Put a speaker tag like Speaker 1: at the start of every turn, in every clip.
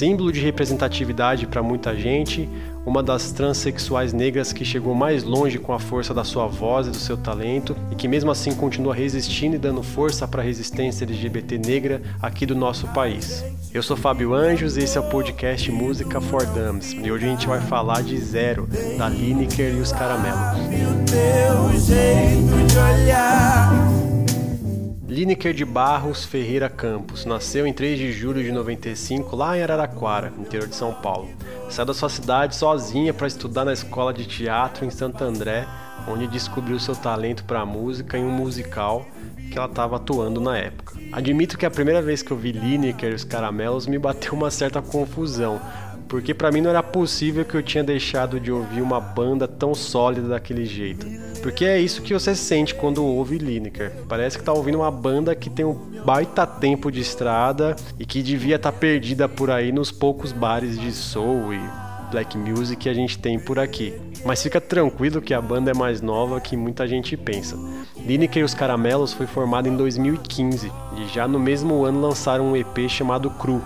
Speaker 1: Símbolo de representatividade para muita gente, uma das transexuais negras que chegou mais longe com a força da sua voz e do seu talento e que mesmo assim continua resistindo e dando força para a resistência LGBT negra aqui do nosso país. Eu sou Fábio Anjos e esse é o podcast Música for Dummies e hoje a gente vai falar de Zero, da Lineker e os Caramelos. Lineker de Barros Ferreira Campos nasceu em 3 de julho de 95 lá em Araraquara, interior de São Paulo. Saiu da sua cidade sozinha para estudar na escola de teatro em Santo André, onde descobriu seu talento para a música em um musical que ela estava atuando na época. Admito que a primeira vez que eu vi Lineker e os Caramelos me bateu uma certa confusão, porque para mim não era possível que eu tinha deixado de ouvir uma banda tão sólida daquele jeito. Porque é isso que você sente quando ouve Lineker. Parece que tá ouvindo uma banda que tem um baita tempo de estrada e que devia estar tá perdida por aí nos poucos bares de soul e black music que a gente tem por aqui. Mas fica tranquilo que a banda é mais nova que muita gente pensa. Lineker e os Caramelos foi formada em 2015 e já no mesmo ano lançaram um EP chamado Cru.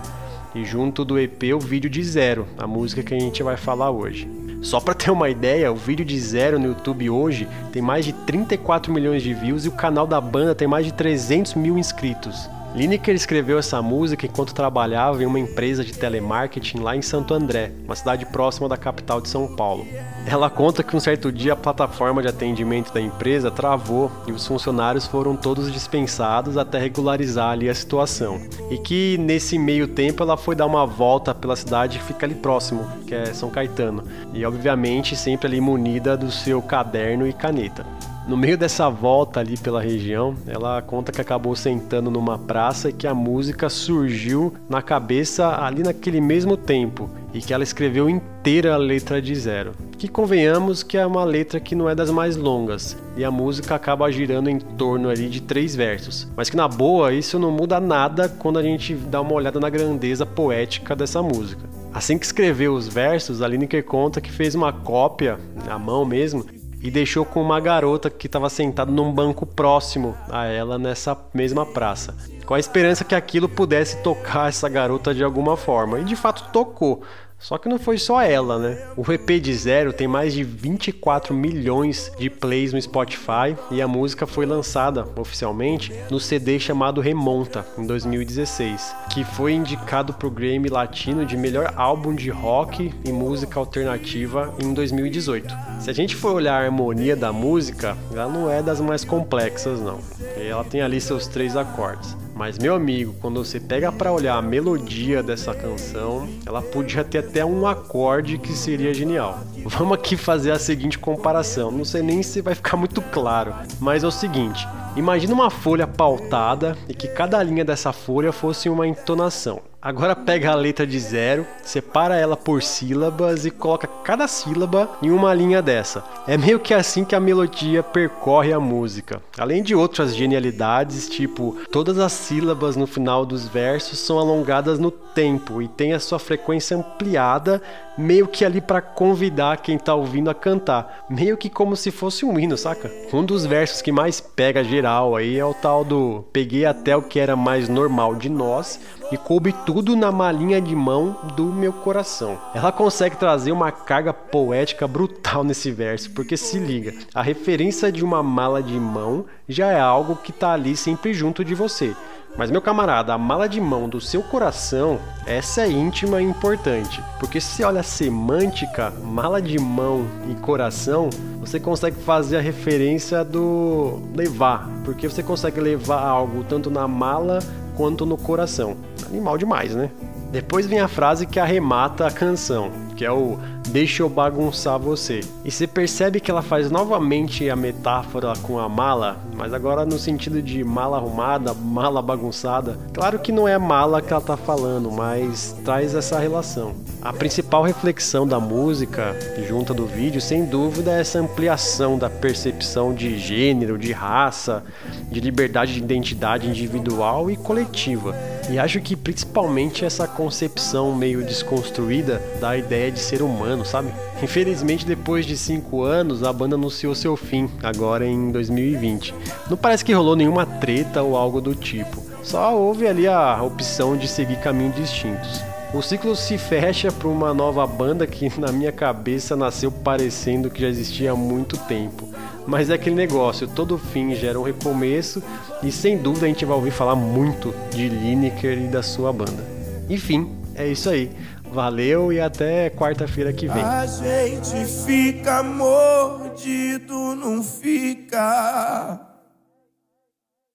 Speaker 1: E junto do EP o vídeo de Zero, a música que a gente vai falar hoje. Só para ter uma ideia, o vídeo de Zero no YouTube hoje tem mais de 34 milhões de views e o canal da banda tem mais de 300 mil inscritos. Lineker escreveu essa música enquanto trabalhava em uma empresa de telemarketing lá em Santo André, uma cidade próxima da capital de São Paulo. Ela conta que um certo dia a plataforma de atendimento da empresa travou e os funcionários foram todos dispensados até regularizar ali a situação. E que nesse meio tempo ela foi dar uma volta pela cidade que fica ali próximo, que é São Caetano, e obviamente sempre ali munida do seu caderno e caneta. No meio dessa volta ali pela região, ela conta que acabou sentando numa praça e que a música surgiu na cabeça ali naquele mesmo tempo e que ela escreveu inteira a letra de zero. Que convenhamos que é uma letra que não é das mais longas e a música acaba girando em torno ali de três versos. Mas que na boa isso não muda nada quando a gente dá uma olhada na grandeza poética dessa música. Assim que escreveu os versos, a Lineker conta que fez uma cópia, à mão mesmo, e deixou com uma garota que estava sentada num banco próximo a ela nessa mesma praça, com a esperança que aquilo pudesse tocar essa garota de alguma forma. E de fato tocou. Só que não foi só ela, né? O EP de Zero tem mais de 24 milhões de plays no Spotify e a música foi lançada oficialmente no CD chamado Remonta, em 2016, que foi indicado para o Grammy Latino de melhor álbum de rock e música alternativa em 2018. Se a gente for olhar a harmonia da música, ela não é das mais complexas, não. Ela tem ali seus três acordes. Mas meu amigo, quando você pega para olhar a melodia dessa canção, ela podia ter até um acorde que seria genial. Vamos aqui fazer a seguinte comparação. Não sei nem se vai ficar muito claro, mas é o seguinte: imagina uma folha pautada e que cada linha dessa folha fosse uma entonação. Agora pega a letra de zero, separa ela por sílabas e coloca cada sílaba em uma linha dessa. É meio que assim que a melodia percorre a música. Além de outras genialidades, tipo, todas as sílabas no final dos versos são alongadas no tempo e tem a sua frequência ampliada, meio que ali para convidar quem tá ouvindo a cantar, meio que como se fosse um hino, saca? Um dos versos que mais pega geral aí é o tal do peguei até o que era mais normal de nós e coube tudo na malinha de mão do meu coração. Ela consegue trazer uma carga poética brutal nesse verso, porque se liga, a referência de uma mala de mão já é algo que tá ali sempre junto de você. Mas, meu camarada, a mala de mão do seu coração, essa é íntima e importante. Porque se olha a semântica, mala de mão e coração, você consegue fazer a referência do levar. Porque você consegue levar algo tanto na mala quanto no coração. Animal demais, né? Depois vem a frase que arremata a canção, que é o deixa eu bagunçar você. E você percebe que ela faz novamente a metáfora com a mala, mas agora no sentido de mala arrumada, mala bagunçada. Claro que não é mala que ela tá falando, mas traz essa relação. A principal reflexão da música, junta do vídeo, sem dúvida, é essa ampliação da percepção de gênero, de raça, de liberdade de identidade individual e coletiva. E acho que principalmente essa concepção meio desconstruída da ideia de ser humano, sabe? Infelizmente, depois de cinco anos, a banda anunciou seu fim, agora em 2020. Não parece que rolou nenhuma treta ou algo do tipo. Só houve ali a opção de seguir caminhos distintos. O ciclo se fecha para uma nova banda que na minha cabeça nasceu parecendo que já existia há muito tempo. Mas é aquele negócio, todo fim gera um recomeço e sem dúvida a gente vai ouvir falar muito de Lineker e da sua banda. Enfim, é isso aí. Valeu e até quarta-feira que vem.
Speaker 2: A gente fica mordido, não fica.